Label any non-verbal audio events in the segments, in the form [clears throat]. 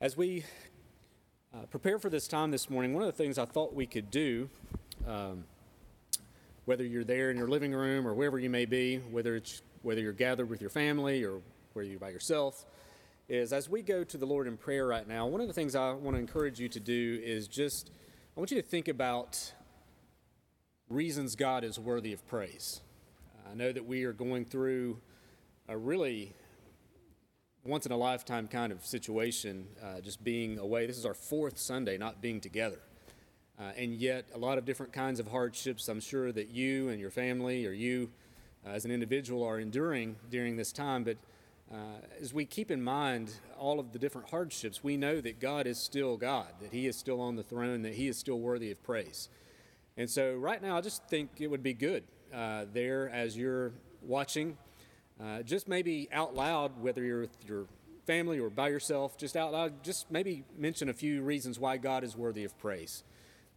As we uh, prepare for this time this morning, one of the things I thought we could do, um, whether you're there in your living room or wherever you may be, whether it's whether you're gathered with your family or whether you're by yourself, is as we go to the Lord in prayer right now, one of the things I want to encourage you to do is just I want you to think about reasons God is worthy of praise. I know that we are going through a really once in a lifetime kind of situation, uh, just being away. This is our fourth Sunday not being together. Uh, and yet, a lot of different kinds of hardships I'm sure that you and your family or you uh, as an individual are enduring during this time. But uh, as we keep in mind all of the different hardships, we know that God is still God, that He is still on the throne, that He is still worthy of praise. And so, right now, I just think it would be good uh, there as you're watching uh, just maybe out loud, whether you're with your family or by yourself, just out loud, just maybe mention a few reasons why God is worthy of praise.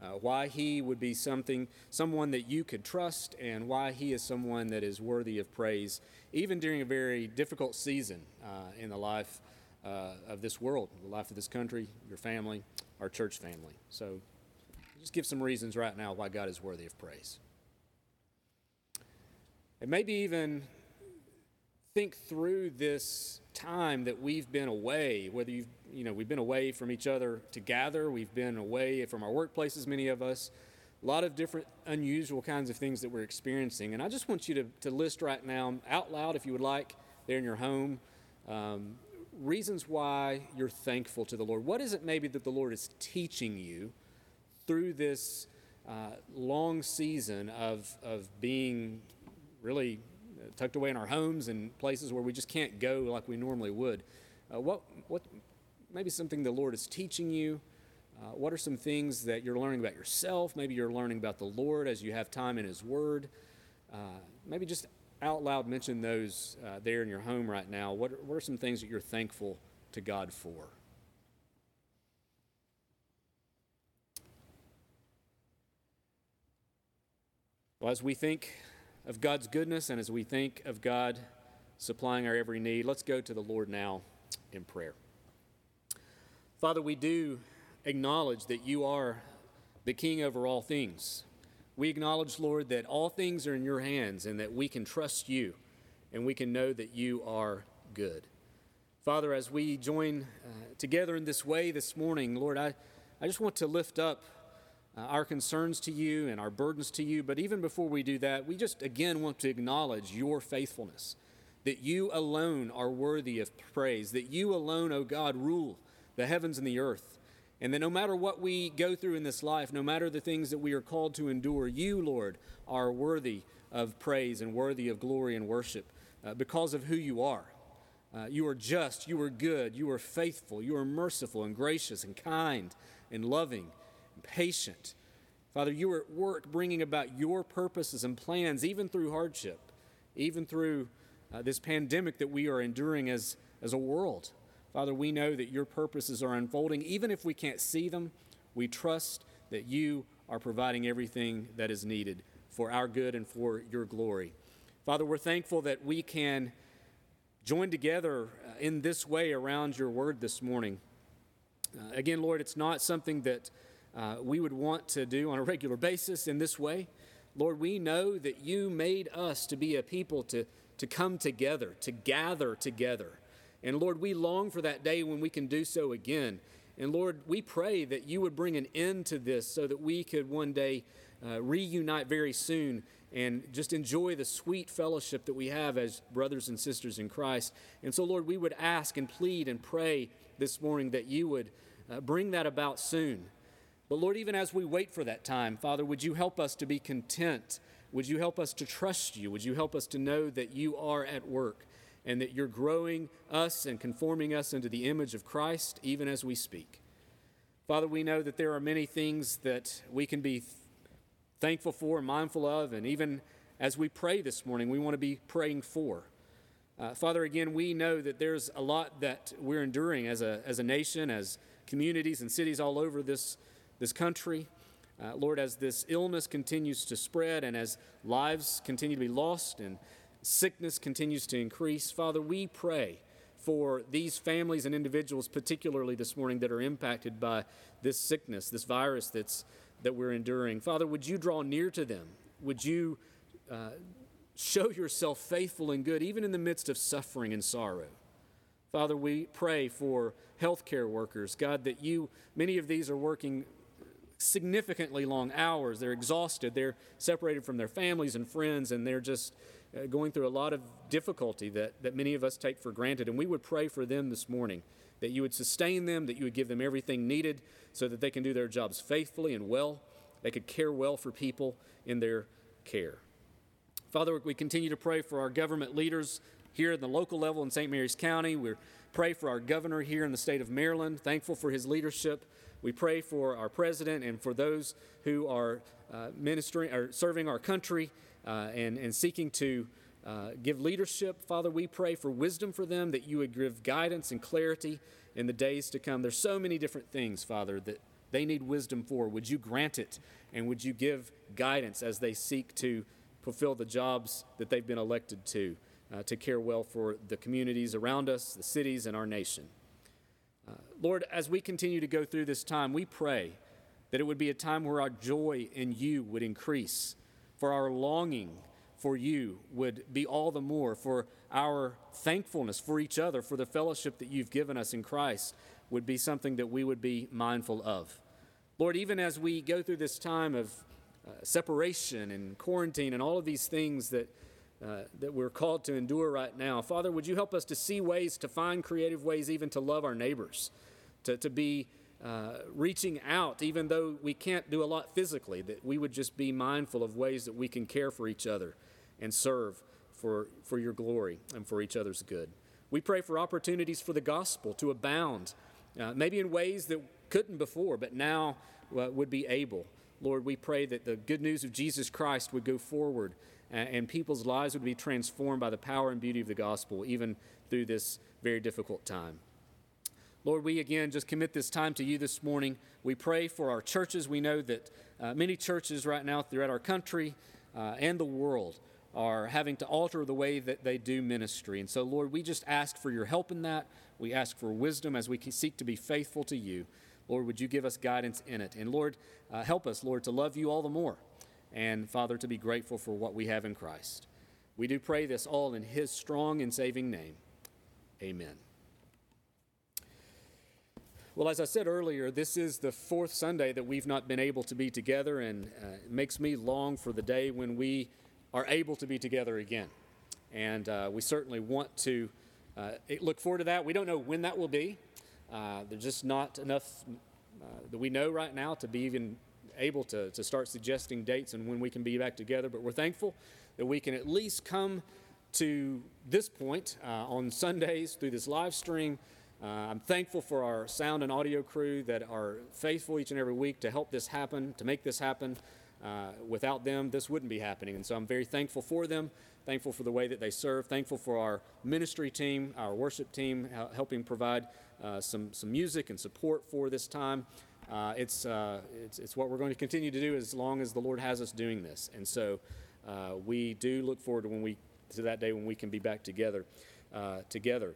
Uh, why he would be something, someone that you could trust, and why he is someone that is worthy of praise, even during a very difficult season uh, in the life uh, of this world, the life of this country, your family, our church family. So, just give some reasons right now why God is worthy of praise. And maybe even think through this time that we've been away, whether you've, you know, we've been away from each other to gather, we've been away from our workplaces, many of us, a lot of different unusual kinds of things that we're experiencing. And I just want you to, to list right now, out loud if you would like, there in your home, um, reasons why you're thankful to the Lord. What is it maybe that the Lord is teaching you through this uh, long season of, of being really tucked away in our homes and places where we just can't go like we normally would. Uh, what, what, maybe something the Lord is teaching you? Uh, what are some things that you're learning about yourself? Maybe you're learning about the Lord as you have time in His Word. Uh, maybe just out loud mention those uh, there in your home right now. What, what are some things that you're thankful to God for? Well, as we think of God's goodness and as we think of God supplying our every need, let's go to the Lord now in prayer. Father, we do acknowledge that you are the King over all things. We acknowledge, Lord, that all things are in your hands and that we can trust you and we can know that you are good. Father, as we join uh, together in this way this morning, Lord, I, I just want to lift up uh, our concerns to you and our burdens to you. But even before we do that, we just again want to acknowledge your faithfulness, that you alone are worthy of praise, that you alone, O oh God, rule the heavens and the earth. And that no matter what we go through in this life, no matter the things that we are called to endure, you, Lord, are worthy of praise and worthy of glory and worship uh, because of who you are. Uh, you are just, you are good, you are faithful, you are merciful and gracious and kind and loving patient. Father, you are at work bringing about your purposes and plans, even through hardship, even through uh, this pandemic that we are enduring as, as a world. Father, we know that your purposes are unfolding. Even if we can't see them, we trust that you are providing everything that is needed for our good and for your glory. Father, we're thankful that we can join together uh, in this way around your word this morning. Uh, again, Lord, it's not something that uh, we would want to do on a regular basis in this way. Lord, we know that you made us to be a people to, to come together, to gather together. And Lord, we long for that day when we can do so again. And Lord, we pray that you would bring an end to this so that we could one day uh, reunite very soon and just enjoy the sweet fellowship that we have as brothers and sisters in Christ. And so, Lord, we would ask and plead and pray this morning that you would uh, bring that about soon. But Lord, even as we wait for that time, Father, would you help us to be content? Would you help us to trust you? Would you help us to know that you are at work and that you're growing us and conforming us into the image of Christ even as we speak? Father, we know that there are many things that we can be thankful for and mindful of, and even as we pray this morning, we want to be praying for. Uh, Father, again, we know that there's a lot that we're enduring as a, as a nation, as communities and cities all over this this country. Uh, Lord, as this illness continues to spread and as lives continue to be lost and sickness continues to increase, Father, we pray for these families and individuals, particularly this morning, that are impacted by this sickness, this virus that's, that we're enduring. Father, would you draw near to them? Would you uh, show yourself faithful and good, even in the midst of suffering and sorrow? Father, we pray for healthcare workers. God, that you, many of these are working significantly long hours. They're exhausted. They're separated from their families and friends, and they're just uh, going through a lot of difficulty that, that many of us take for granted. And we would pray for them this morning that you would sustain them, that you would give them everything needed so that they can do their jobs faithfully and well. They could care well for people in their care. Father, we continue to pray for our government leaders here at the local level in St. Mary's County. We pray for our governor here in the state of Maryland, thankful for his leadership. We pray for our president and for those who are uh, ministering or serving our country uh, and, and seeking to uh, give leadership. Father, we pray for wisdom for them, that you would give guidance and clarity in the days to come. There's so many different things, Father, that they need wisdom for. Would you grant it? And would you give guidance as they seek to fulfill the jobs that they've been elected to, uh, to care well for the communities around us, the cities, and our nation? Lord, as we continue to go through this time, we pray that it would be a time where our joy in you would increase, for our longing for you would be all the more, for our thankfulness for each other, for the fellowship that you've given us in Christ, would be something that we would be mindful of. Lord, even as we go through this time of uh, separation and quarantine and all of these things that, uh, that we're called to endure right now, Father, would you help us to see ways, to find creative ways, even to love our neighbors, to, to be uh, reaching out, even though we can't do a lot physically, that we would just be mindful of ways that we can care for each other and serve for, for your glory and for each other's good. We pray for opportunities for the gospel to abound, uh, maybe in ways that couldn't before, but now uh, would be able. Lord, we pray that the good news of Jesus Christ would go forward and, people's lives would be transformed by the power and beauty of the gospel, even through this very difficult time. Lord, we again just commit this time to you this morning. We pray for our churches. We know that uh, many churches right now throughout our country uh, and the world are having to alter the way that they do ministry. And so, Lord, we just ask for your help in that. We ask for wisdom as we seek to be faithful to you. Lord, would you give us guidance in it? And Lord, uh, help us, Lord, to love you all the more. And Father, to be grateful for what we have in Christ. We do pray this all in his strong and saving name. Amen. Well, as I said earlier, this is the fourth Sunday that we've not been able to be together, and uh, it makes me long for the day when we are able to be together again. And uh, we certainly want to uh, look forward to that. We don't know when that will be. Uh, there's just not enough uh, that we know right now to be even able to, to start suggesting dates and when we can be back together, but we're thankful that we can at least come to this point uh, on Sundays through this live stream uh, I'm thankful for our sound and audio crew that are faithful each and every week to help this happen, to make this happen. Uh, without them, this wouldn't be happening. And so I'm very thankful for them, thankful for the way that they serve, thankful for our ministry team, our worship team, helping provide uh, some, some music and support for this time. Uh, it's, uh, it's, it's what we're going to continue to do as long as the Lord has us doing this. And so uh, we do look forward to, when we, to that day when we can be back together. together.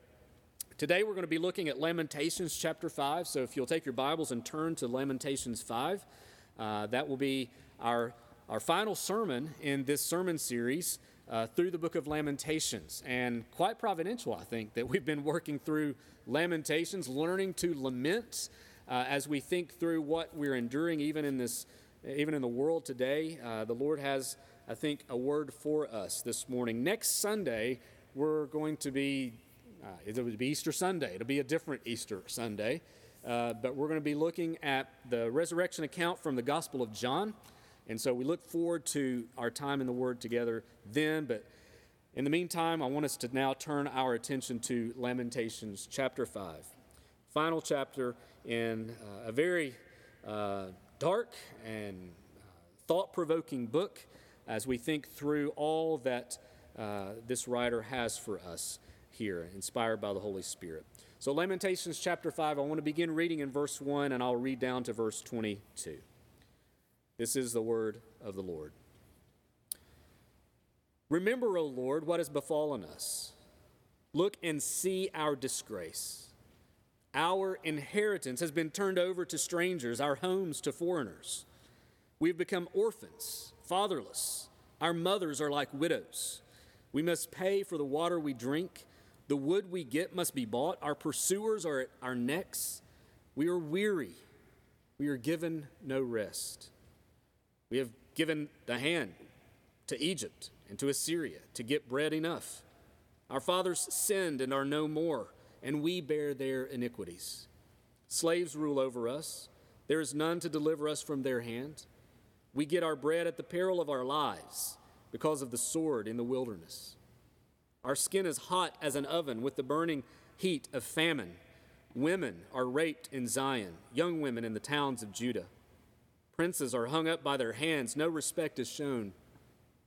Today we're going to be looking at Lamentations chapter 5. So if you'll take your Bibles and turn to Lamentations 5, uh, that will be our, our final sermon in this sermon series uh, through the book of Lamentations. And quite providential, I think, that we've been working through Lamentations, learning to lament uh, as we think through what we're enduring, even in this, even in the world today. Uh, the Lord has, I think, a word for us this morning. Next Sunday, we're going to be uh, it would be Easter Sunday. It'll be a different Easter Sunday. Uh, but we're going to be looking at the resurrection account from the Gospel of John. And so we look forward to our time in the Word together then. But in the meantime, I want us to now turn our attention to Lamentations chapter 5. Final chapter in uh, a very uh, dark and uh, thought provoking book as we think through all that this writer has for us here, inspired by the Holy Spirit. So, Lamentations chapter 5, I want to begin reading in verse 1 and I'll read down to verse 22. This is the word of the Lord. Remember, O Lord, what has befallen us. Look and see our disgrace. Our inheritance has been turned over to strangers, our homes to foreigners. We've become orphans, fatherless. Our mothers are like widows. We must pay for the water we drink. The wood we get must be bought. Our pursuers are at our necks. We are weary. We are given no rest. We have given the hand to Egypt and to Assyria to get bread enough. Our fathers sinned and are no more, and we bear their iniquities. Slaves rule over us. There is none to deliver us from their hand. We get our bread at the peril of our lives because of the sword in the wilderness. Our skin is hot as an oven with the burning heat of famine. Women are raped in Zion, young women in the towns of Judah. Princes are hung up by their hands, no respect is shown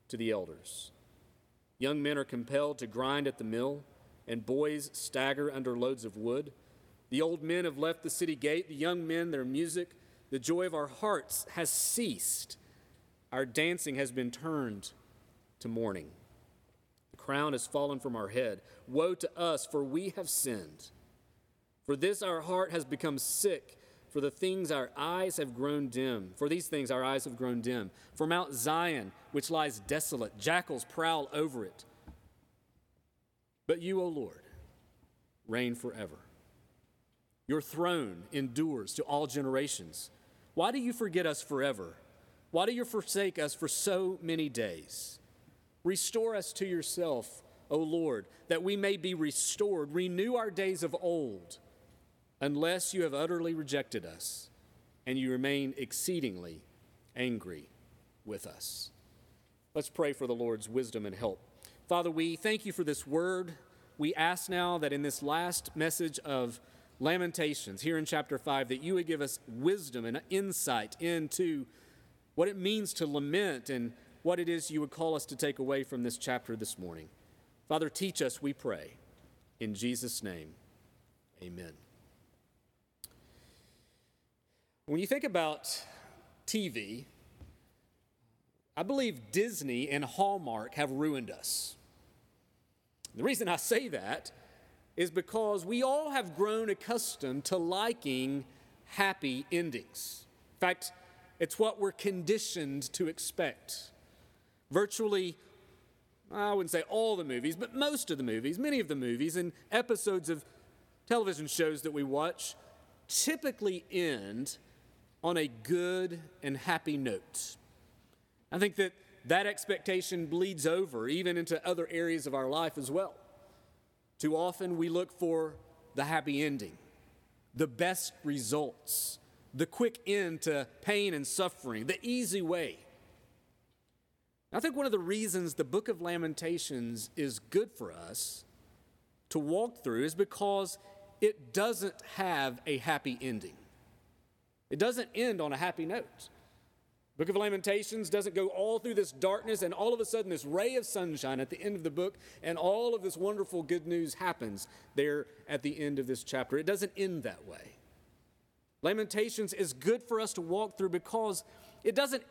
to the elders. Young men are compelled to grind at the mill, and boys stagger under loads of wood. The old men have left the city gate, the young men, their music, the joy of our hearts has ceased. Our dancing has been turned to mourning. The crown has fallen from our head. Woe to us, for we have sinned. For this our heart has become sick for the things our eyes have grown dim. For these things our eyes have grown dim. For Mount Zion, which lies desolate, jackals prowl over it. But you, O Lord, reign forever. Your throne endures to all generations. Why do you forget us forever? Why do you forsake us for so many days? Restore us to yourself, O Lord, that we may be restored. Renew our days of old unless you have utterly rejected us and you remain exceedingly angry with us. Let's pray for the Lord's wisdom and help. Father, we thank you for this word. We ask now that in this last message of Lamentations, here in chapter 5, that you would give us wisdom and insight into what it means to lament and what it is you would call us to take away from this chapter this morning. Father, teach us, we pray. In Jesus' name, amen. When you think about TV, I believe Disney and Hallmark have ruined us. The reason I say that is because we all have grown accustomed to liking happy endings. In fact, it's what we're conditioned to expect. Virtually, I wouldn't say all the movies, but most of the movies, many of the movies, and episodes of television shows that we watch typically end on a good and happy note. I think that that expectation bleeds over even into other areas of our life as well. Too often we look for the happy ending, the best results, the quick end to pain and suffering, the easy way. I think one of the reasons the book of Lamentations is good for us to walk through is because it doesn't have a happy ending. It doesn't end on a happy note. Book of Lamentations doesn't go all through this darkness and all of a sudden this ray of sunshine at the end of the book and all of this wonderful good news happens there at the end of this chapter. It doesn't end that way. Lamentations is good for us to walk through because it doesn't,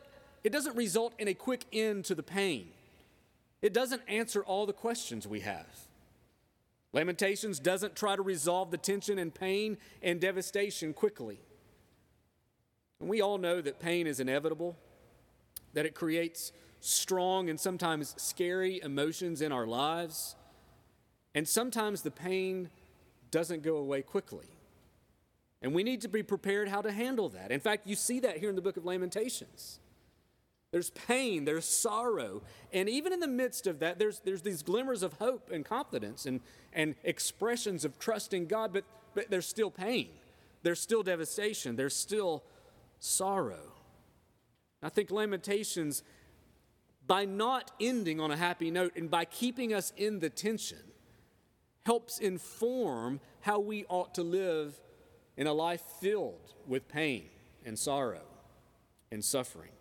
it doesn't result in a quick end to the pain. It doesn't answer all the questions we have. Lamentations doesn't try to resolve the tension and pain and devastation quickly. And we all know that pain is inevitable, that it creates strong and sometimes scary emotions in our lives. And sometimes the pain doesn't go away quickly. And we need to be prepared how to handle that. In fact, you see that here in the book of Lamentations. There's pain, there's sorrow, and even in the midst of that, there's, there's these glimmers of hope and confidence and, and expressions of trust in God, but, but there's still pain. There's still devastation. There's still sorrow. I think Lamentations, by not ending on a happy note and by keeping us in the tension, helps inform how we ought to live in a life filled with pain and sorrow and suffering.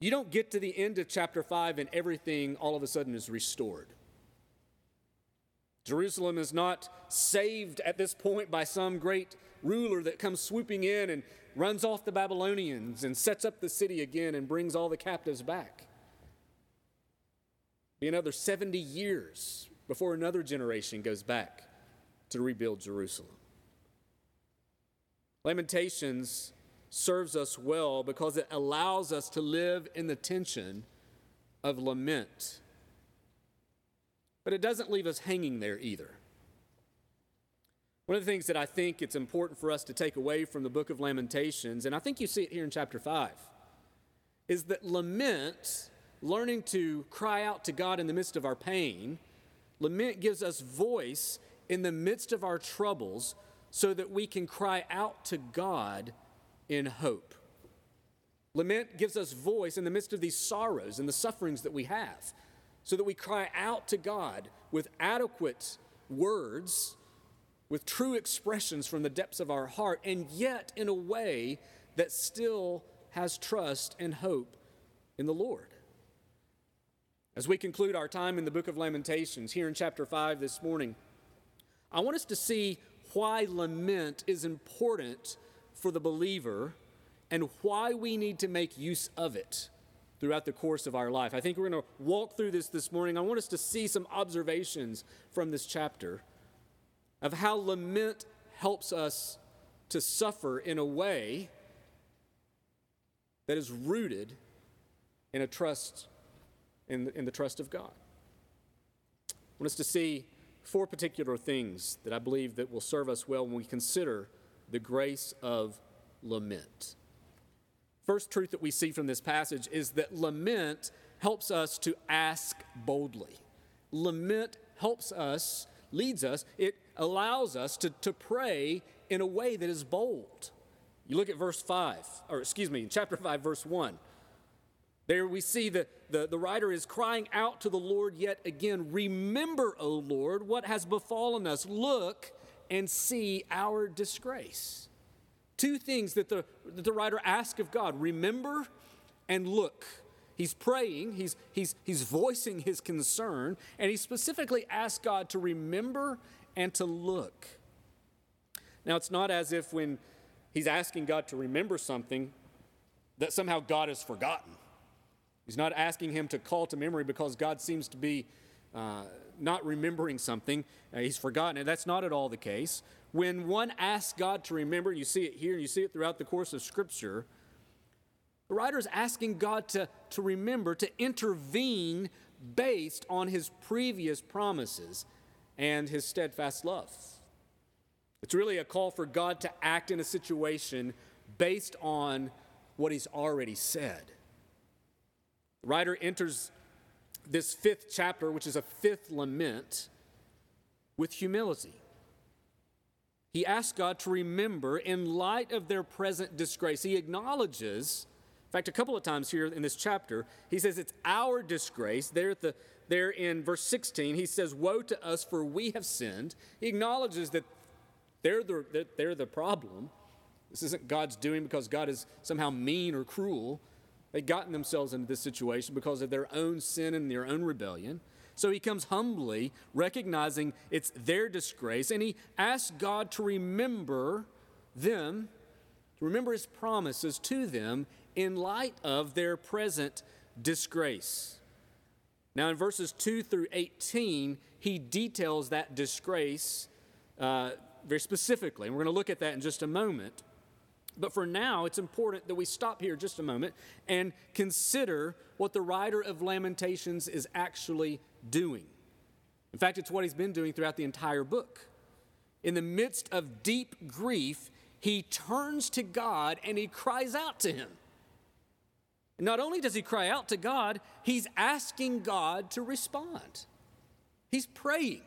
You don't get to the end of chapter 5 and everything all of a sudden is restored. Jerusalem is not saved at this point by some great ruler that comes swooping in and runs off the Babylonians and sets up the city again and brings all the captives back. Be another 70 years before another generation goes back to rebuild Jerusalem. Lamentations serves us well because it allows us to live in the tension of lament. But it doesn't leave us hanging there either. One of the things that I think it's important for us to take away from the book of Lamentations, and I think you see it here in chapter 5, is that lament, learning to cry out to God in the midst of our pain, lament gives us voice in the midst of our troubles so that we can cry out to God in hope. Lament gives us voice in the midst of these sorrows and the sufferings that we have, so that we cry out to God with adequate words, with true expressions from the depths of our heart, and yet in a way that still has trust and hope in the Lord. As we conclude our time in the book of Lamentations, here in chapter 5 this morning, I want us to see why lament is important for the believer and why we need to make use of it throughout the course of our life. I think we're going to walk through this this morning. I want us to see some observations from this chapter of how lament helps us to suffer in a way that is rooted in a trust in the, in the trust of God. I want us to see four particular things that I believe that will serve us well when we consider the grace of lament. First truth that we see from this passage is that lament helps us to ask boldly. Lament helps us, leads us, it allows us to, to pray in a way that is bold. You look at verse 5, or excuse me, in chapter 5, verse 1. There we see that the, the writer is crying out to the Lord yet again Remember, O Lord, what has befallen us. Look and see our disgrace. Two things that the, that the writer asks of God remember and look. He's praying, he's, he's, he's voicing his concern, and he specifically asks God to remember and to look. Now, it's not as if when he's asking God to remember something, that somehow God has forgotten. He's not asking him to call to memory because God seems to be uh, not remembering something. Uh, he's forgotten it. That's not at all the case. When one asks God to remember, you see it here and you see it throughout the course of Scripture, the is asking God to, to remember, to intervene based on his previous promises and his steadfast love. It's really a call for God to act in a situation based on what he's already said. The writer enters this fifth chapter, which is a fifth lament, with humility. He asks God to remember in light of their present disgrace. He acknowledges, fact, a couple of times here in this chapter, he says it's our disgrace. There, at the, there in verse 16, he says, Woe to us, for we have sinned. He acknowledges that they're the, that they're the problem. This isn't God's doing because God is somehow mean or cruel. They'd gotten themselves into this situation because of their own sin and their own rebellion. So he comes humbly, recognizing it's their disgrace, and he asks God to remember them, to remember his promises to them in light of their present disgrace. Now, in verses 2 through 18, he details that disgrace uh, very specifically, and we're going to look at that in just a moment. But for now, it's important that we stop here just a moment and consider what the writer of Lamentations is actually doing. In fact, it's what he's been doing throughout the entire book. In the midst of deep grief, he turns to God and he cries out to him. Not only does he cry out to God, he's asking God to respond. He's praying.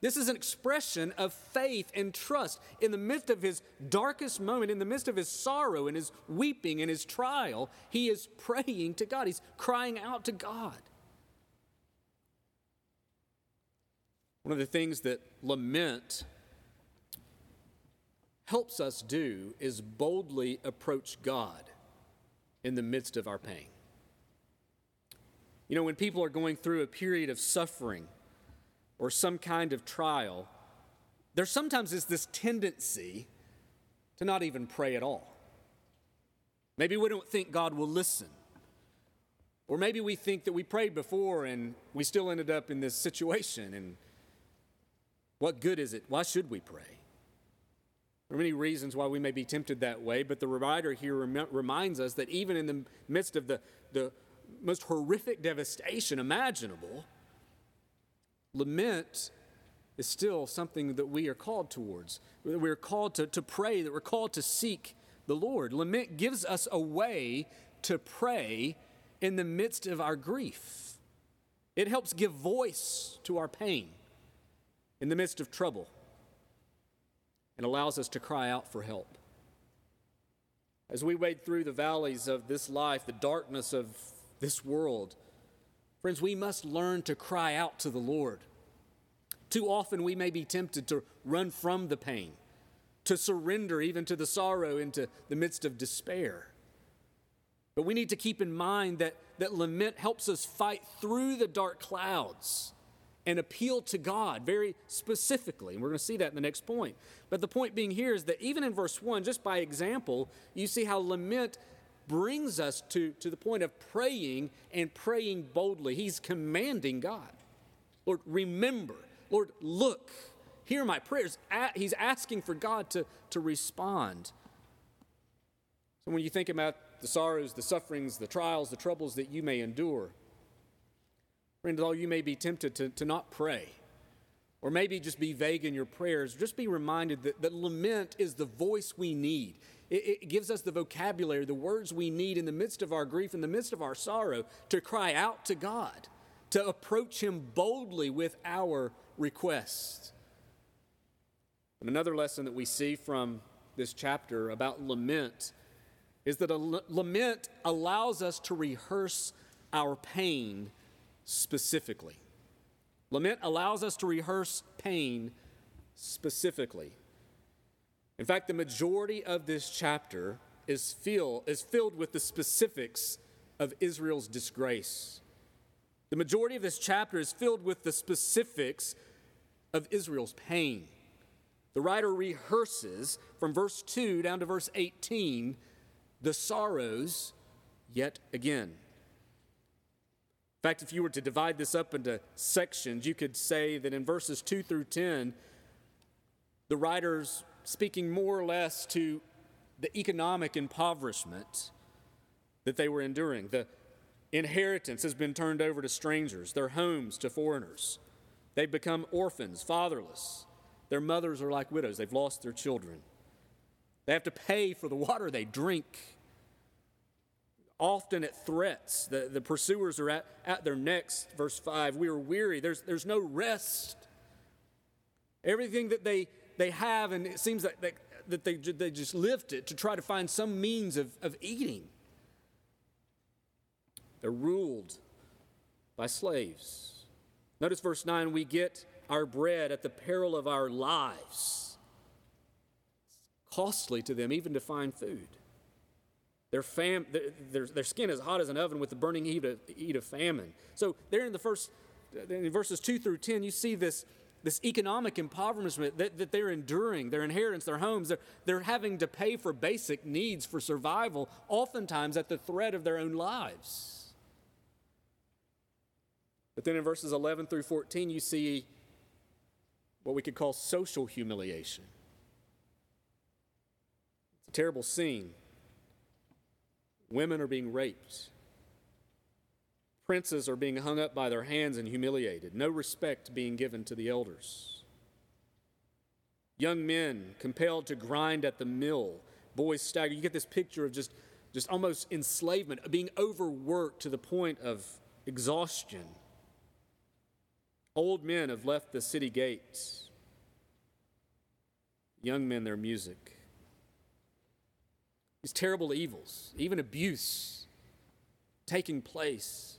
This is an expression of faith and trust. In the midst of his darkest moment, in the midst of his sorrow and his weeping and his trial, he is praying to God. He's crying out to God. One of the things that lament helps us do is boldly approach God in the midst of our pain. You know, when people are going through a period of suffering, or some kind of trial, there sometimes is this tendency to not even pray at all. Maybe we don't think God will listen. Or maybe we think that we prayed before and we still ended up in this situation and What good is it? Why should we pray? There are many reasons why we may be tempted that way, but the writer here rem- reminds us that even in the midst of the, the most horrific devastation imaginable, lament is still something that we are called towards. We're called to, to pray, that we're called to seek the Lord. Lament gives us a way to pray in the midst of our grief. It helps give voice to our pain in the midst of trouble and allows us to cry out for help. As we wade through the valleys of this life, the darkness of this world, friends, we must learn to cry out to the Lord. Too often we may be tempted to run from the pain, to surrender even to the sorrow into the midst of despair. But we need to keep in mind that, that lament helps us fight through the dark clouds and appeal to God very specifically. And we're going to see that in the next point. But the point being here is that even in verse 1, just by example, you see how lament brings us to, to the point of praying and praying boldly. He's commanding God. Lord, remember. Lord, look. Hear my prayers. He's asking for God to, to respond. So when you think about the sorrows, the sufferings, the trials, the troubles that you may endure, Friends, although you may be tempted to, to not pray, or maybe just be vague in your prayers, just be reminded that, that lament is the voice we need. It, it gives us the vocabulary, the words we need in the midst of our grief, in the midst of our sorrow, to cry out to God, to approach Him boldly with our requests. And another lesson that we see from this chapter about lament is that a lament allows us to rehearse our pain specifically. Lament allows us to rehearse pain specifically. In fact, the majority of this chapter is, is filled with the specifics of Israel's disgrace. The majority of this chapter is filled with the specifics of Israel's pain. The writer rehearses from verse 2 down to verse 18 the sorrows yet again. In fact, if you were to divide this up into sections, you could say that in verses 2 through 10, the writer's speaking more or less to the economic impoverishment that they were enduring. The inheritance has been turned over to strangers, their homes to foreigners. They've become orphans, fatherless. Their mothers are like widows, they've lost their children. They have to pay for the water they drink often at threats. The, the pursuers are at, at their necks. Verse 5 We are weary, there's, there's no rest. Everything that they, they have, and it seems that, that, that they, they just lift it to try to find some means of, of eating. They're ruled by slaves. Notice verse 9 we get our bread at the peril of our lives. It's costly to them even to find food. Their, fam- their, their skin is hot as an oven with the burning heat of, heat of famine. So, there in the first, in verses 2 through 10, you see this, this economic impoverishment that, that they're enduring, their inheritance, their homes. They're, they're having to pay for basic needs for survival, oftentimes at the threat of their own lives. But then in verses 11 through 14, you see what we could call social humiliation. It's a terrible scene. Women are being raped. Princes are being hung up by their hands and humiliated. No respect being given to the elders. Young men compelled to grind at the mill. Boys stagger. You get this picture of just, just almost enslavement, being overworked to the point of exhaustion. Old men have left the city gates. Young men, their music these terrible evils, even abuse taking place.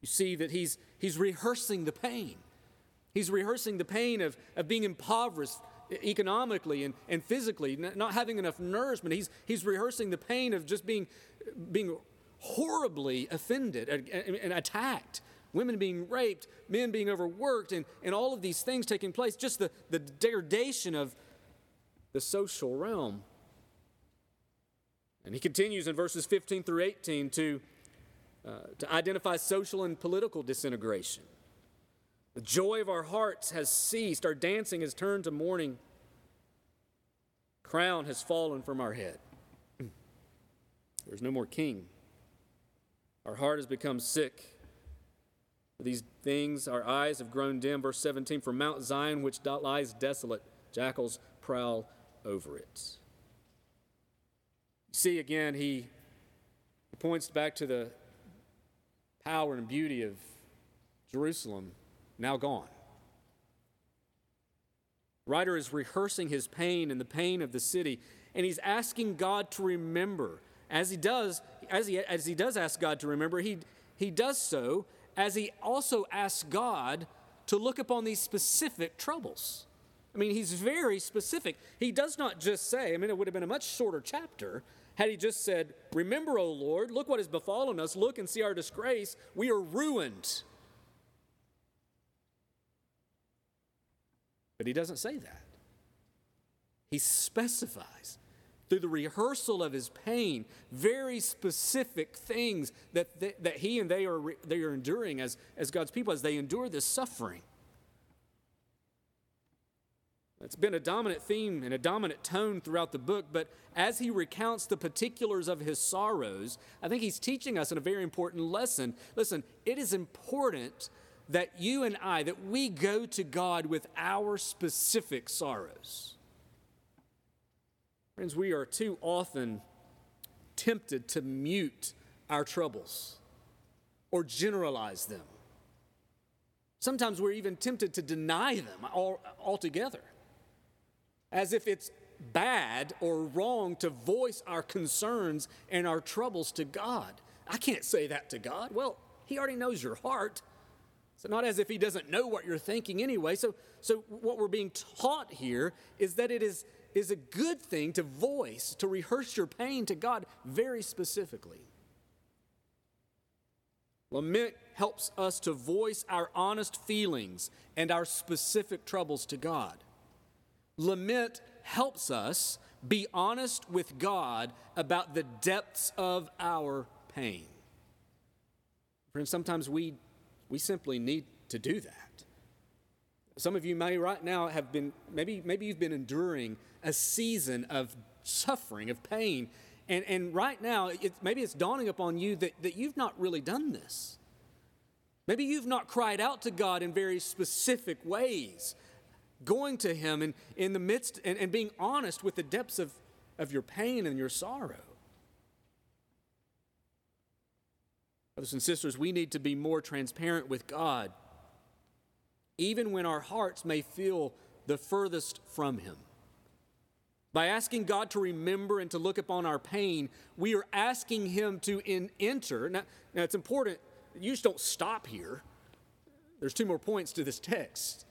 You see that he's, he's rehearsing the pain. He's rehearsing the pain of, of being impoverished economically and, and physically, not having enough nourishment. He's, he's rehearsing the pain of just being, being horribly offended and, and attacked women being raped, men being overworked, and, and all of these things taking place, just the, the degradation of the social realm. And he continues in verses 15 through 18 to, uh, to identify social and political disintegration. The joy of our hearts has ceased. Our dancing has turned to mourning. Crown has fallen from our head. [clears throat] There's no more king. Our heart has become sick. These things, our eyes have grown dim. Verse 17 For Mount Zion, which lies desolate, jackals prowl over it. See, again, he, points back to the power and beauty of Jerusalem, now gone. writer is rehearsing his pain and the pain of the city, and he's asking God to remember. As he does, as he, as he does ask God to remember, he, he does so as he also asks God to look upon these specific troubles. I mean, he's very specific. He does not just say, I mean, it would have been a much shorter chapter had he just said, Remember, O Lord, look what has befallen us, look and see our disgrace. We are ruined. But he doesn't say that. He specifies through the rehearsal of his pain, very specific things that, that, he and they are, they are enduring as, as God's people as they endure this suffering. It's been a dominant theme and a dominant tone throughout the book, but as he recounts the particulars of his sorrows, I think he's teaching us a very important lesson. Listen, it is important that you and I, that we go to God with our specific sorrows. Friends, we are too often tempted to mute our troubles or generalize them. Sometimes we're even tempted to deny them altogether, as if it's bad or wrong to voice our concerns and our troubles to God. I can't say that to God. Well, He already knows your heart. So, not as if He doesn't know what you're thinking anyway. So, so what we're being taught here is that it is is a good thing to voice, to rehearse your pain to God very specifically. Lament helps us to voice our honest feelings and our specific troubles to God. Lament helps us be honest with God about the depths of our pain. Friends, sometimes we, we simply need to do that. Some of you may right now have been, maybe, maybe you've been enduring a season of suffering, of pain. And, and right now, it, maybe it's dawning upon you that, that you've not really done this. Maybe you've not cried out to God in very specific ways, going to Him and in the midst and, and being honest with the depths of, of your pain and your sorrow. Brothers and sisters, we need to be more transparent with God even when our hearts may feel the furthest from Him. By asking God to remember and to look upon our pain, we are asking Him to in, enter. Now, now, it's important, you just don't stop here. There's two more points to this text.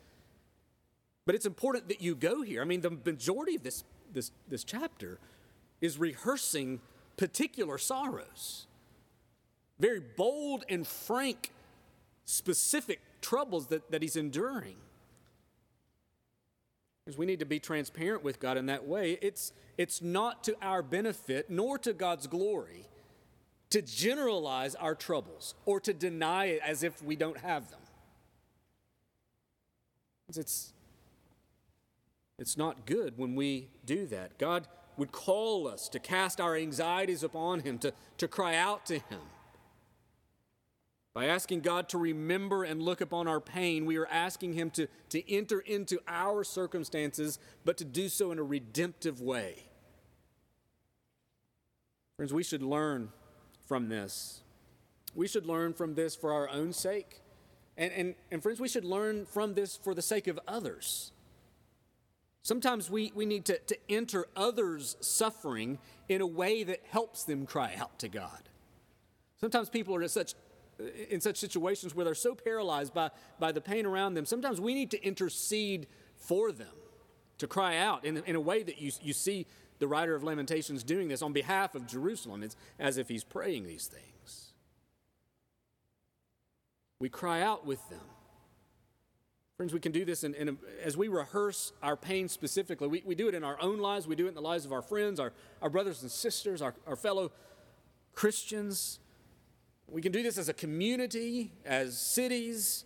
But it's important that you go here. I mean, the majority of this, this, this chapter is rehearsing particular sorrows, very bold and frank, specific troubles that, that he's enduring. Because we need to be transparent with God in that way. It's, it's not to our benefit nor to God's glory to generalize our troubles or to deny it as if we don't have them. It's, it's not good when we do that. God would call us to cast our anxieties upon Him, to, to cry out to Him. By asking God to remember and look upon our pain, we are asking Him to, to enter into our circumstances, but to do so in a redemptive way. Friends, we should learn from this. We should learn from this for our own sake. And, and, and friends, we should learn from this for the sake of others. Sometimes we, we need to, to enter others' suffering in a way that helps them cry out to God. Sometimes people are at such in such situations where they're so paralyzed by, by the pain around them, sometimes we need to intercede for them, to cry out in, in a way that you, you see the writer of Lamentations doing this on behalf of Jerusalem. It's as if he's praying these things. We cry out with them. Friends, we can do this in, in a, as we rehearse our pain specifically. We, we do it in our own lives, we do it in the lives of our friends, our, our brothers and sisters, our, our fellow Christians. We can do this as a community, as cities,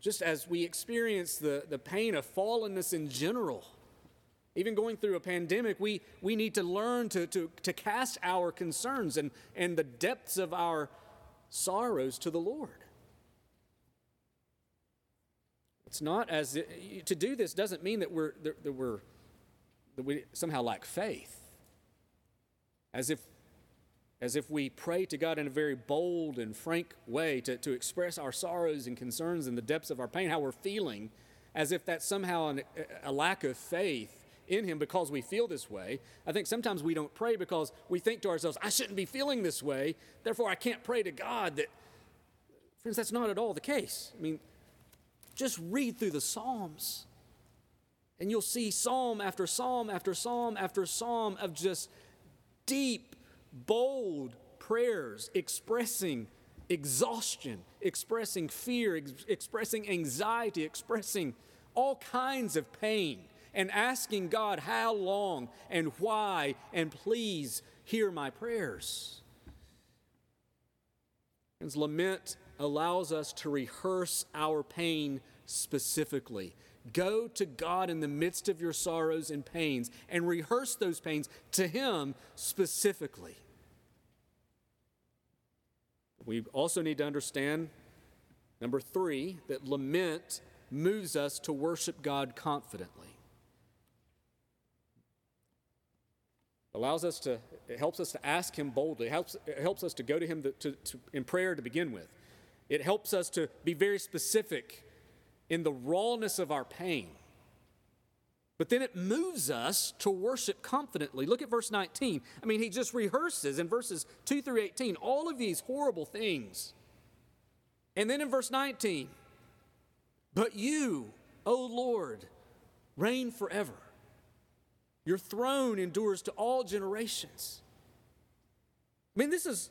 just as we experience the, the pain of fallenness in general. Even going through a pandemic, we, we need to learn to, to, to cast our concerns and, and the depths of our sorrows to the Lord. It's not as to do this doesn't mean that we're that we're that we somehow lack faith. As if as if we pray to God in a very bold and frank way to, to express our sorrows and concerns and the depths of our pain, how we're feeling, as if that's somehow an, a lack of faith in Him because we feel this way. I think sometimes we don't pray because we think to ourselves, I shouldn't be feeling this way, therefore I can't pray to God. That, friends, that's not at all the case. I mean, just read through the Psalms, and you'll see psalm after psalm after psalm after psalm of just deep, bold prayers expressing exhaustion, expressing fear, ex- expressing anxiety, expressing all kinds of pain, and asking God, How long and why, and please hear my prayers. And lament allows us to rehearse our pain specifically. Go to God in the midst of your sorrows and pains and rehearse those pains to Him specifically. We also need to understand, number three, that lament moves us to worship God confidently. allows us to, it helps us to ask Him boldly, helps, it helps us to go to Him to, to, in prayer to begin with. It helps us to be very specific in the rawness of our pain. But then it moves us to worship confidently. Look at verse 19. I mean, he just rehearses in verses 2 through 18 all of these horrible things. And then in verse 19, but you, O Lord, reign forever. Your throne endures to all generations. I mean, this is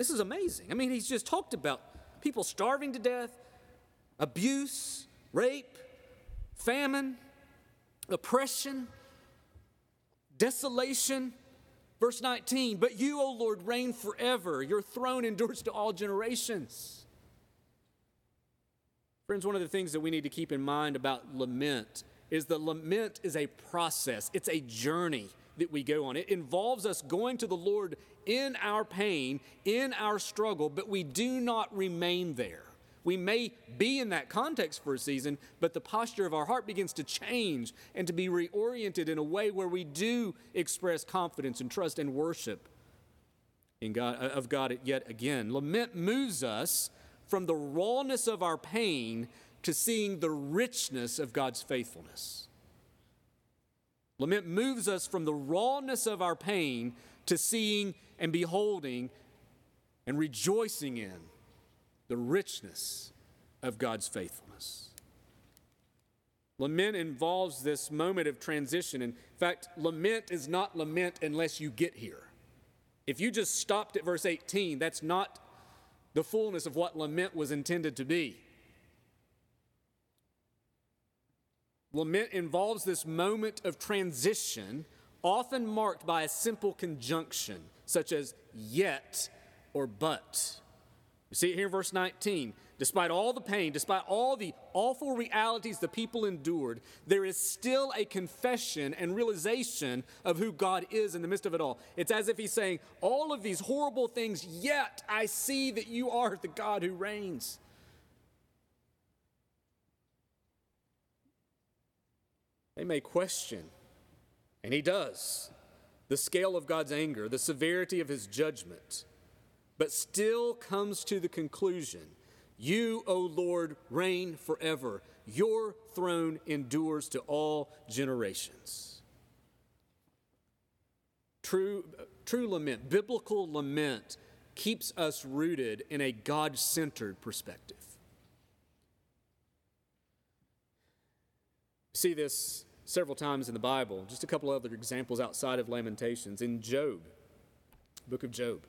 this is amazing. I mean, he's just talked about people starving to death, abuse, rape, famine, oppression, desolation. Verse 19, but you, O Lord, reign forever. Your throne endures to all generations. Friends, one of the things that we need to keep in mind about lament is that lament is a process, it's a journey that we go on. It involves us going to the Lord in our pain, in our struggle, but we do not remain there. We may be in that context for a season, but the posture of our heart begins to change and to be reoriented in a way where we do express confidence and trust and worship in God, uh, of God yet again. Lament moves us from the rawness of our pain to seeing the richness of God's faithfulness. Lament moves us from the rawness of our pain to seeing and beholding and rejoicing in the richness of God's faithfulness. Lament involves this moment of transition. In fact, lament is not lament unless you get here. If you just stopped at verse 18, that's not the fullness of what lament was intended to be. Lament involves this moment of transition, often marked by a simple conjunction, such as yet or but. You see it here in verse 19. Despite all the pain, despite all the awful realities the people endured, there is still a confession and realization of who God is in the midst of it all. It's as if He's saying, All of these horrible things, yet I see that you are the God who reigns. They may question, and he does, the scale of God's anger, the severity of his judgment, but still comes to the conclusion You, O Lord, reign forever. Your throne endures to all generations. True, true lament, biblical lament, keeps us rooted in a God centered perspective. See this several times in the Bible. Just a couple other examples outside of Lamentations. In Job, book of Job,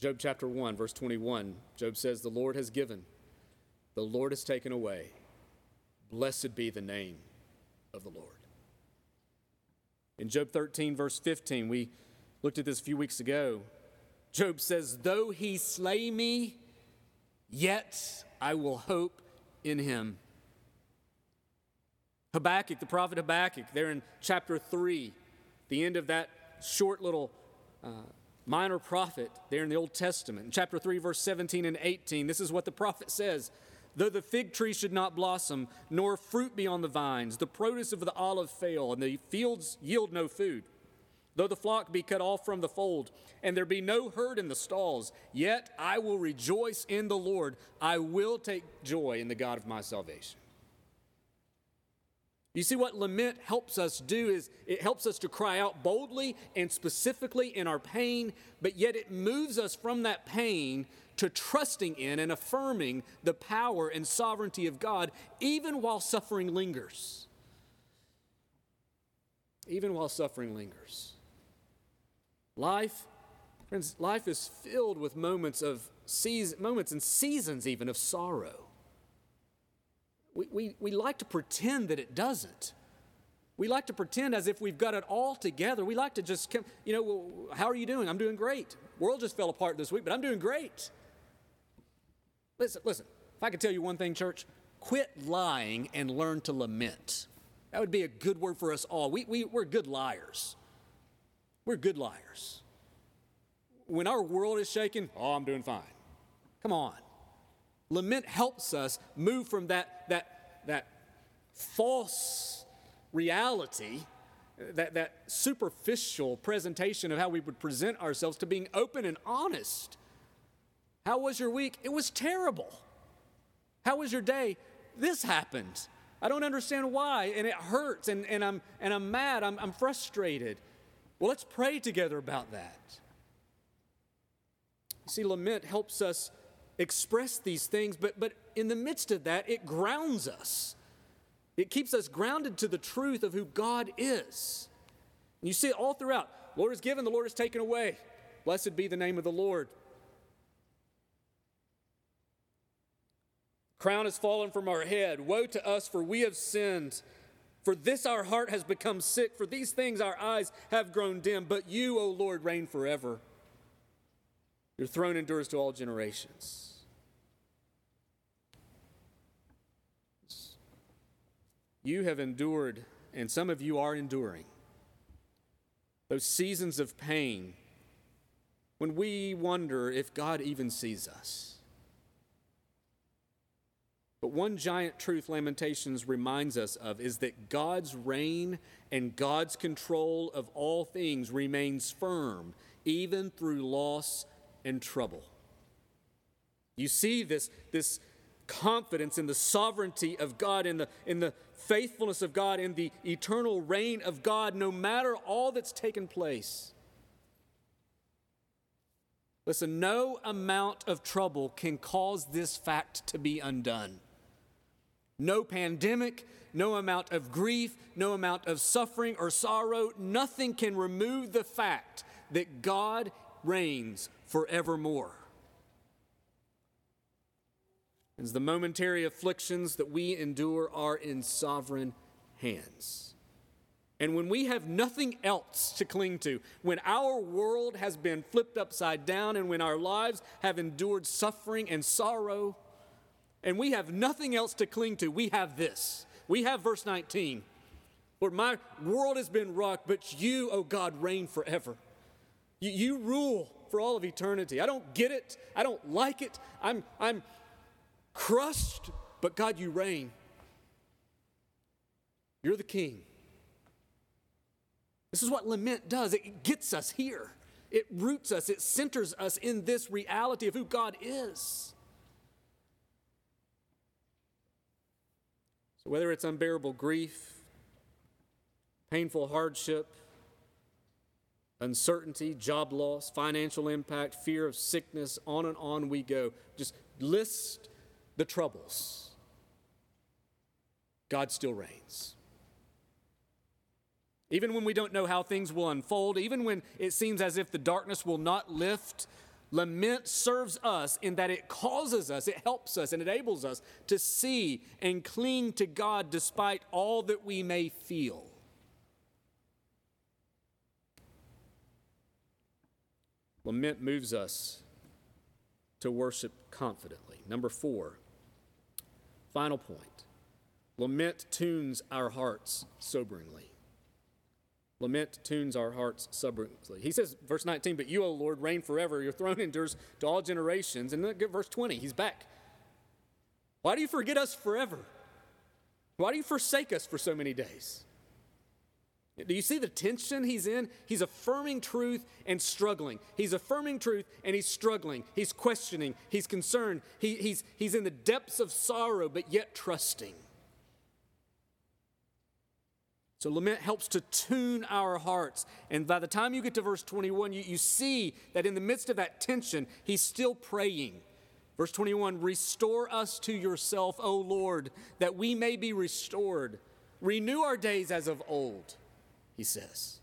Job chapter 1, verse 21, Job says, The Lord has given, the Lord has taken away. Blessed be the name of the Lord. In Job 13, verse 15, we looked at this a few weeks ago. Job says, Though he slay me, yet I will hope in him. Habakkuk, the prophet Habakkuk, there in chapter 3, the end of that short little uh, minor prophet there in the Old Testament. In chapter 3, verse 17 and 18, this is what the prophet says Though the fig tree should not blossom, nor fruit be on the vines, the produce of the olive fail, and the fields yield no food, though the flock be cut off from the fold, and there be no herd in the stalls, yet I will rejoice in the Lord. I will take joy in the God of my salvation. You see, what lament helps us do is it helps us to cry out boldly and specifically in our pain, but yet it moves us from that pain to trusting in and affirming the power and sovereignty of God, even while suffering lingers. Even while suffering lingers. Life, friends, life is filled with moments of season, moments and seasons even of sorrow. We, we, we like to pretend that it doesn't. We like to pretend as if we've got it all together. We like to just, you know, how are you doing? I'm doing great. World just fell apart this week, but I'm doing great. Listen, listen. If I could tell you one thing, church, quit lying and learn to lament. That would be a good word for us all. We, we, we're good liars. We're good liars. When our world is shaking, oh, I'm doing fine. Come on. Lament helps us move from that, that, that false reality, that, that superficial presentation of how we would present ourselves, to being open and honest. How was your week? It was terrible. How was your day? This happened. I don't understand why, and it hurts, and, and, I'm, and I'm mad, I'm, I'm frustrated. Well, let's pray together about that. See, lament helps us express these things, but, but in the midst of that, it grounds us. It keeps us grounded to the truth of who God is. And you see it all throughout. Lord is given, the Lord is taken away. Blessed be the name of the Lord. Crown has fallen from our head. Woe to us, for we have sinned. For this our heart has become sick. For these things our eyes have grown dim. But you, O Lord, reign forever. Your throne endures to all generations. You have endured, and some of you are enduring, those seasons of pain when we wonder if God even sees us. But one giant truth Lamentations reminds us of is that God's reign and God's control of all things remains firm, even through loss and trouble. You see this, this confidence in the sovereignty of God, in the, in the faithfulness of God, in the eternal reign of God, no matter all that's taken place. Listen, no amount of trouble can cause this fact to be undone. No pandemic, no amount of grief, no amount of suffering or sorrow, nothing can remove the fact that God reigns forevermore. As the momentary afflictions that we endure are in sovereign hands. And when we have nothing else to cling to, when our world has been flipped upside down, and when our lives have endured suffering and sorrow, and we have nothing else to cling to, we have this. We have verse 19. Lord, my world has been rocked, but you, O oh God, reign forever. You, you rule for all of eternity. I don't get it. I don't like it. I'm, I'm crushed, but God, you reign. You're the king. This is what lament does it gets us here, it roots us, it centers us in this reality of who God is. So, whether it's unbearable grief, painful hardship, uncertainty, job loss, financial impact, fear of sickness, on and on we go. Just list the troubles. God still reigns. Even when we don't know how things will unfold, even when it seems as if the darkness will not lift, lament serves us in that it causes us, it helps us, and enables us to see and cling to God despite all that we may feel. Lament moves us to worship confidently. Number four, Final point lament tunes our hearts soberingly. Lament tunes our hearts soberingly. He says, verse 19, But you, O Lord, reign forever. Your throne endures to all generations. And then get verse 20. He's back. Why do you forget us forever? Why do you forsake us for so many days? Do you see the tension he's in? He's affirming truth and struggling. He's affirming truth and he's struggling. He's questioning. He's concerned. He, he's, he's in the depths of sorrow, but yet trusting. So, lament helps to tune our hearts. And by the time you get to verse 21, you, you see that in the midst of that tension, he's still praying. Verse 21 Restore us to yourself, O Lord, that we may be restored. Renew our days as of old he says.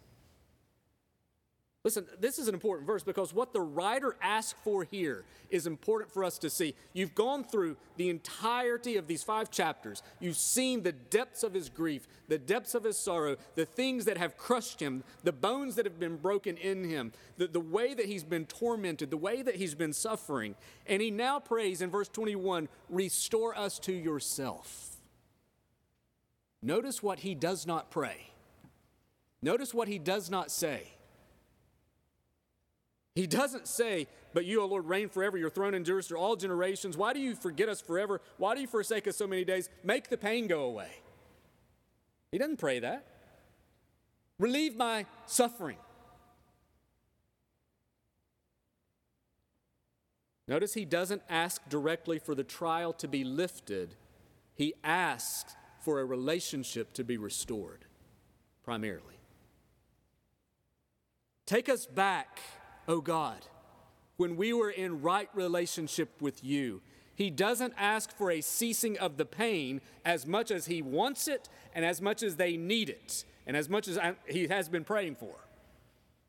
Listen, this is an important verse because what the writer asks for here is important for us to see. You've gone through the entirety of these five chapters. You've seen the depths of his grief, the depths of his sorrow, the things that have crushed him, the bones that have been broken in him, the, the way that he's been tormented, the way that he's been suffering. And he now prays in verse 21 Restore us to yourself. Notice what he does not pray. Notice what he does not say. He doesn't say, But you, O Lord, reign forever. Your throne endures through all generations. Why do you forget us forever? Why do you forsake us so many days? Make the pain go away. He doesn't pray that. Relieve my suffering. Notice he doesn't ask directly for the trial to be lifted, he asks for a relationship to be restored, primarily. Take us back, O oh God, when we were in right relationship with you. He doesn't ask for a ceasing of the pain as much as he wants it and as much as they need it and as much as I, he has been praying for.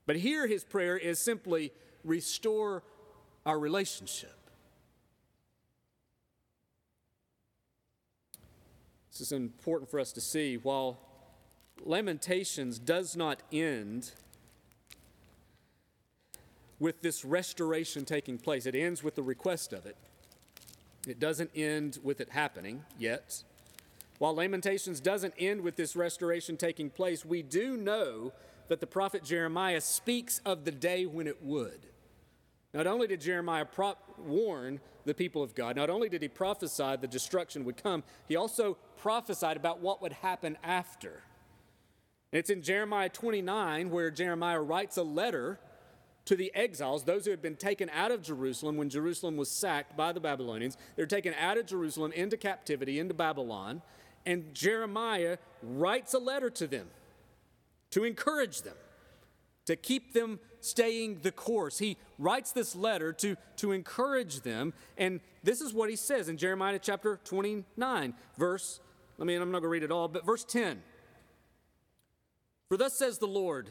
But here his prayer is simply restore our relationship. This is important for us to see. While Lamentations does not end with this restoration taking place. It ends with the request of it. It doesn't end with it happening yet. While Lamentations doesn't end with this restoration taking place, we do know that the prophet Jeremiah speaks of the day when it would. Not only did Jeremiah warn the people of God, not only did he prophesy the destruction would come, he also prophesied about what would happen after. it's in Jeremiah 29 where Jeremiah writes a letter to the exiles, those who had been taken out of Jerusalem when Jerusalem was sacked by the Babylonians. They're taken out of Jerusalem into captivity, into Babylon. And Jeremiah writes a letter to them to encourage them, to keep them staying the course. He writes this letter to, to encourage them. And this is what he says in Jeremiah chapter 29, verse, I mean, I'm not going to read it all, but verse 10. For thus says the Lord,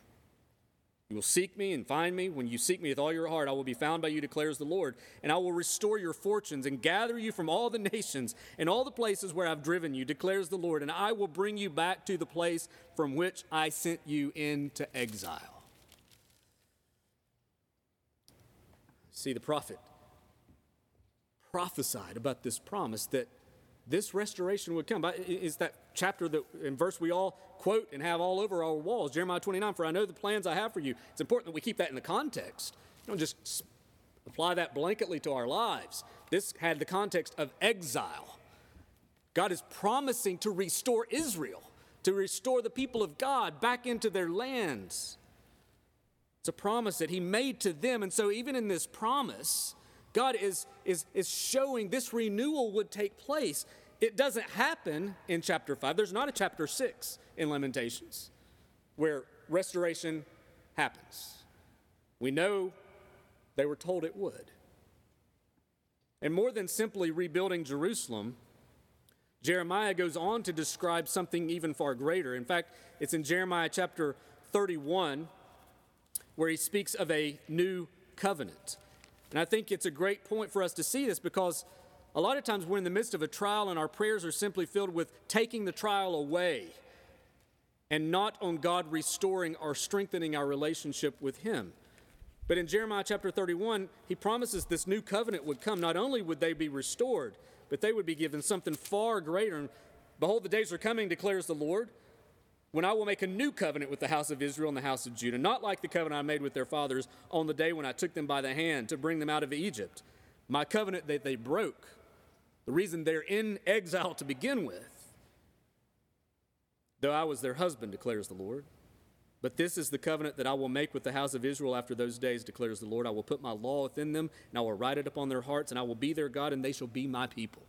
You will seek me and find me. When you seek me with all your heart, I will be found by you, declares the Lord. And I will restore your fortunes and gather you from all the nations and all the places where I've driven you, declares the Lord. And I will bring you back to the place from which I sent you into exile. See, the prophet prophesied about this promise that this restoration would come. Is that chapter that in verse we all quote and have all over our walls, Jeremiah 29, for I know the plans I have for you. It's important that we keep that in the context. don't just apply that blanketly to our lives. This had the context of exile. God is promising to restore Israel, to restore the people of God back into their lands. It's a promise that He made to them. And so, even in this promise, God is, is, is showing this renewal would take place. It doesn't happen in chapter 5. There's not a chapter 6 in Lamentations where restoration happens. We know they were told it would. And more than simply rebuilding Jerusalem, Jeremiah goes on to describe something even far greater. In fact, it's in Jeremiah chapter 31 where he speaks of a new covenant. And I think it's a great point for us to see this because a lot of times we're in the midst of a trial and our prayers are simply filled with taking the trial away and not on God restoring or strengthening our relationship with Him. But in Jeremiah chapter 31, he promises this new covenant would come. Not only would they be restored, but they would be given something far greater. And behold, the days are coming, declares the Lord, when I will make a new covenant with the house of Israel and the house of Judah, not like the covenant I made with their fathers on the day when I took them by the hand to bring them out of Egypt. My covenant that they broke, the reason they're in exile to begin with. Though I was their husband, declares the Lord. But this is the covenant that I will make with the house of Israel after those days, declares the Lord. I will put my law within them, and I will write it upon their hearts, and I will be their God, and they shall be my people.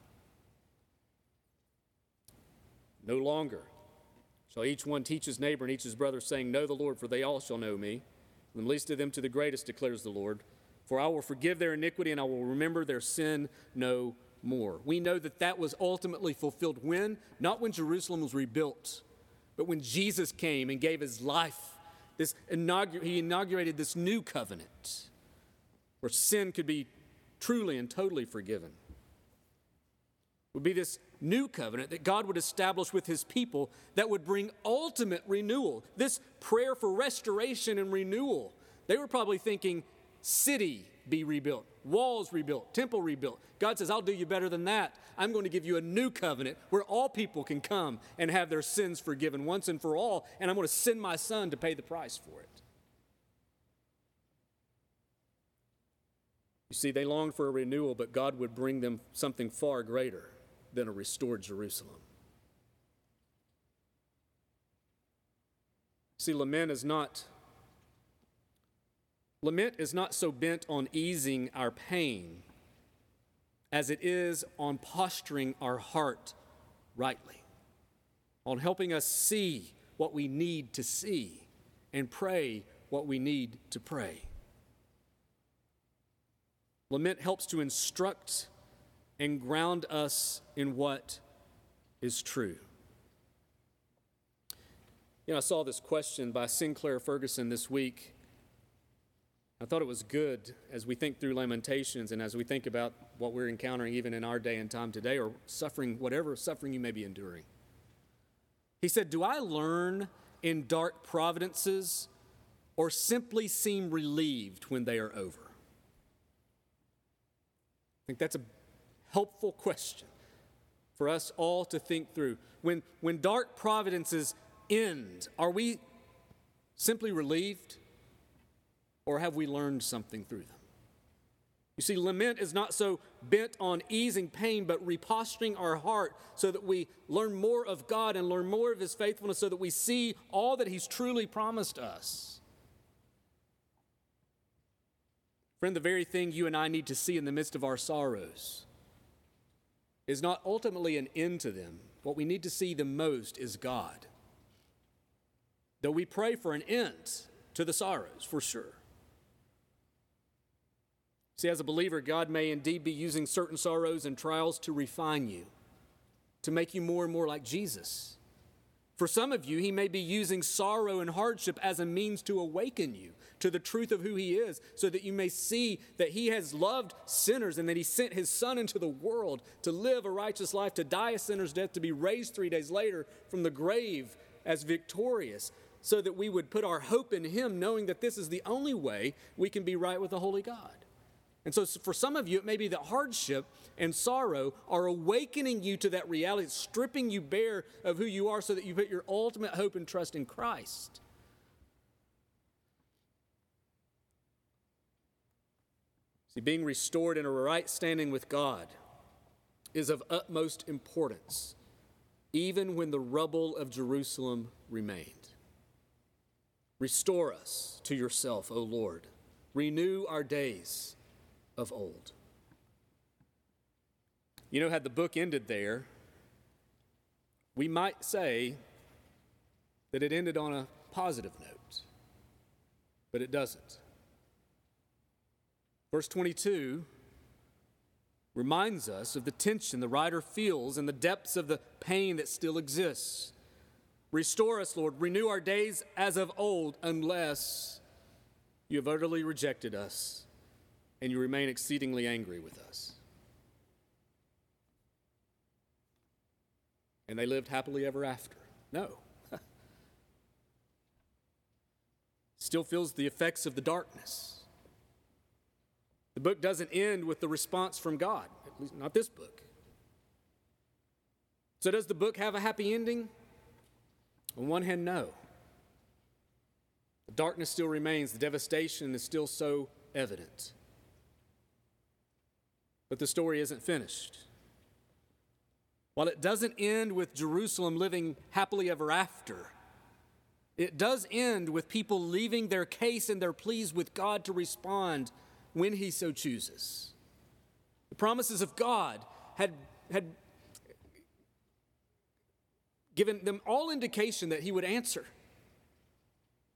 No longer shall each one teach his neighbor and each his brother, saying, Know the Lord, for they all shall know me. From the least of them to the greatest, declares the Lord. For I will forgive their iniquity, and I will remember their sin no more. We know that that was ultimately fulfilled when? Not when Jerusalem was rebuilt, but when Jesus came and gave his life. This inaugur- he inaugurated this new covenant where sin could be truly and totally forgiven. It would be this new covenant that God would establish with his people that would bring ultimate renewal. This prayer for restoration and renewal. They were probably thinking city be rebuilt, walls rebuilt, temple rebuilt. God says, I'll do you better than that. I'm going to give you a new covenant where all people can come and have their sins forgiven once and for all, and I'm going to send my son to pay the price for it. You see, they longed for a renewal, but God would bring them something far greater than a restored Jerusalem. See, lament is not lament is not so bent on easing our pain as it is on posturing our heart rightly, on helping us see what we need to see and pray what we need to pray. Lament helps to instruct and ground us in what is true. You know, I saw this question by Sinclair Ferguson this week. I thought it was good as we think through Lamentations and as we think about what we're encountering even in our day and time today or suffering, whatever suffering you may be enduring. He said, Do I learn in dark providences or simply seem relieved when they are over? I think that's a helpful question for us all to think through. When, when dark providences end, are we simply relieved or have we learned something through them? You see, lament is not so bent on easing pain, but reposturing our heart so that we learn more of God and learn more of His faithfulness so that we see all that He's truly promised us. Friend, the very thing you and I need to see in the midst of our sorrows is not ultimately an end to them. What we need to see the most is God. Though we pray for an end to the sorrows, for sure. See, as a believer, God may indeed be using certain sorrows and trials to refine you, to make you more and more like Jesus. For some of you, He may be using sorrow and hardship as a means to awaken you to the truth of who He is, so that you may see that He has loved sinners and that He sent His Son into the world to live a righteous life, to die a sinner's death, to be raised three days later from the grave as victorious, so that we would put our hope in Him, knowing that this is the only way we can be right with the Holy God. And so, for some of you, it may be that hardship and sorrow are awakening you to that reality, stripping you bare of who you are so that you put your ultimate hope and trust in Christ. See, being restored in a right standing with God is of utmost importance, even when the rubble of Jerusalem remained. Restore us to yourself, O Lord. Renew our days of old. You know, had the book ended there, we might say that it ended on a positive note, but it doesn't. Verse 22 reminds us of the tension the writer feels and the depths of the pain that still exists. Restore us, Lord. Renew our days as of old, unless You have utterly rejected us, and you remain exceedingly angry with us. And they lived happily ever after. No. [laughs] Still feels the effects of the darkness. The book doesn't end with the response from God, at least not this book. So, does the book have a happy ending? On one hand, no. The darkness still remains, the devastation is still so evident. But the story isn't finished. While it doesn't end with Jerusalem living happily ever after, it does end with people leaving their case and their pleas with God to respond when He so chooses. The promises of God had, had given them all indication that He would answer.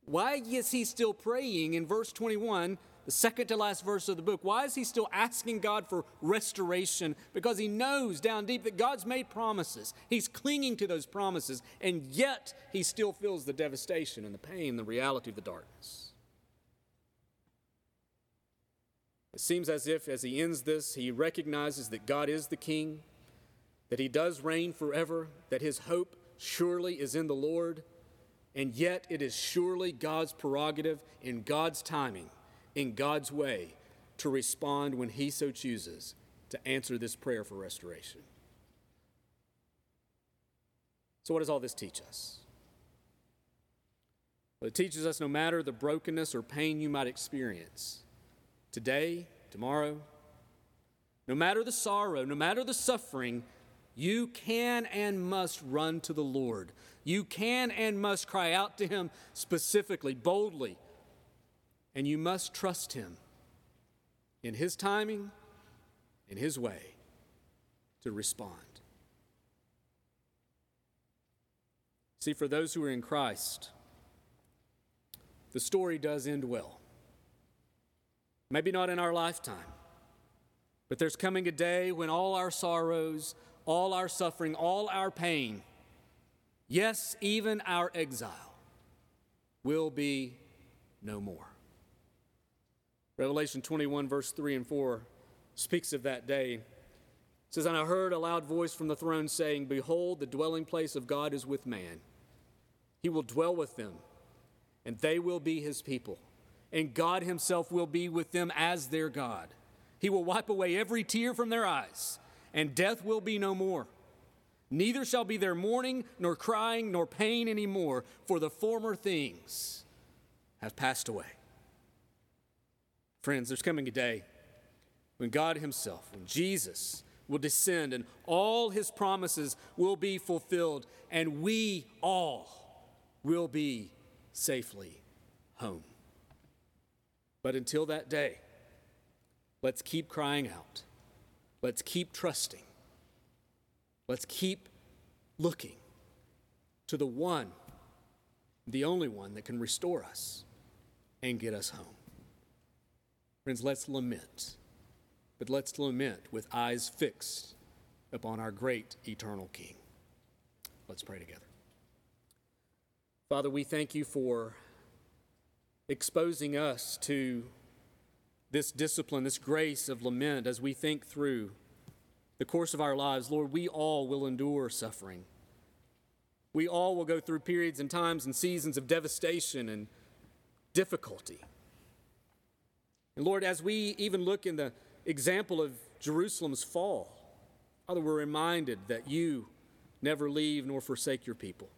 Why is he still praying in verse 21, the second to last verse of the book? Why is he still asking God for restoration? Because he knows down deep that God's made promises. He's clinging to those promises, and yet he still feels the devastation and the pain, the reality of the darkness. It seems as if, as he ends this, he recognizes that God is the king, that he does reign forever, that his hope surely is in the Lord and yet, it is surely God's prerogative in God's timing, in God's way, to respond when He so chooses to answer this prayer for restoration. So, what does all this teach us? Well, it teaches us no matter the brokenness or pain you might experience today, tomorrow, no matter the sorrow, no matter the suffering, you can and must run to the Lord. You can and must cry out to Him specifically, boldly, and you must trust Him in His timing, in His way to respond. See, for those who are in Christ, the story does end well. Maybe not in our lifetime, but there's coming a day when all our sorrows, all our suffering, all our pain, yes, even our exile, will be no more. Revelation 21, verse 3 and 4 speaks of that day. It says, And I heard a loud voice from the throne saying, Behold, the dwelling place of God is with man. He will dwell with them, and they will be his people. And God himself will be with them as their God. He will wipe away every tear from their eyes and death will be no more. Neither shall be there mourning, nor crying, nor pain any more, for the former things have passed away. Friends, there's coming a day when God Himself, when Jesus will descend and all His promises will be fulfilled, and we all will be safely home. But until that day, let's keep crying out Let's keep trusting. Let's keep looking to the one, the only one that can restore us and get us home. Friends, let's lament, but let's lament with eyes fixed upon our great eternal King. Let's pray together. Father, we thank you for exposing us to this discipline, this grace of lament as we think through the course of our lives, Lord, we all will endure suffering. We all will go through periods and times and seasons of devastation and difficulty. And Lord, as we even look in the example of Jerusalem's fall, Father, we're reminded that you never leave nor forsake your people.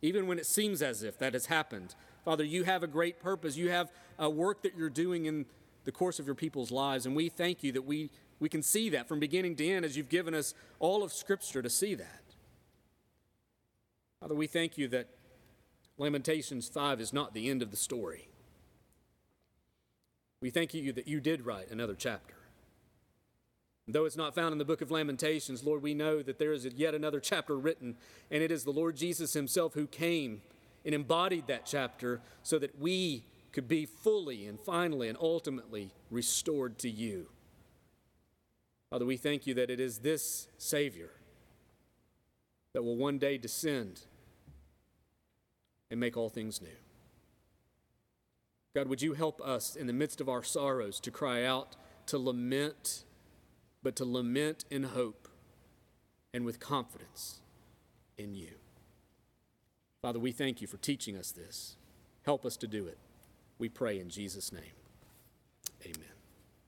Even when it seems as if that has happened, Father, you have a great purpose. You have a work that you're doing in the course of your people's lives. And we thank you that we, we can see that from beginning to end as you've given us all of Scripture to see that. Father, we thank you that Lamentations 5 is not the end of the story. We thank you that you did write another chapter. though it's not found in the book of Lamentations, Lord, we know that there is yet another chapter written, and it is the Lord Jesus Himself who came and embodied that chapter so that we could be fully and finally and ultimately restored to you. Father, we thank you that it is this Savior that will one day descend and make all things new. God, would you help us in the midst of our sorrows to cry out, to lament, but to lament in hope and with confidence in you. Father, we thank you for teaching us this. Help us to do it. We pray in Jesus' name.